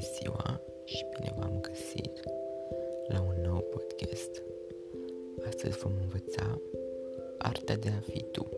ziua și bine v-am găsit la un nou podcast. Astăzi vom învăța arta de a fi tu.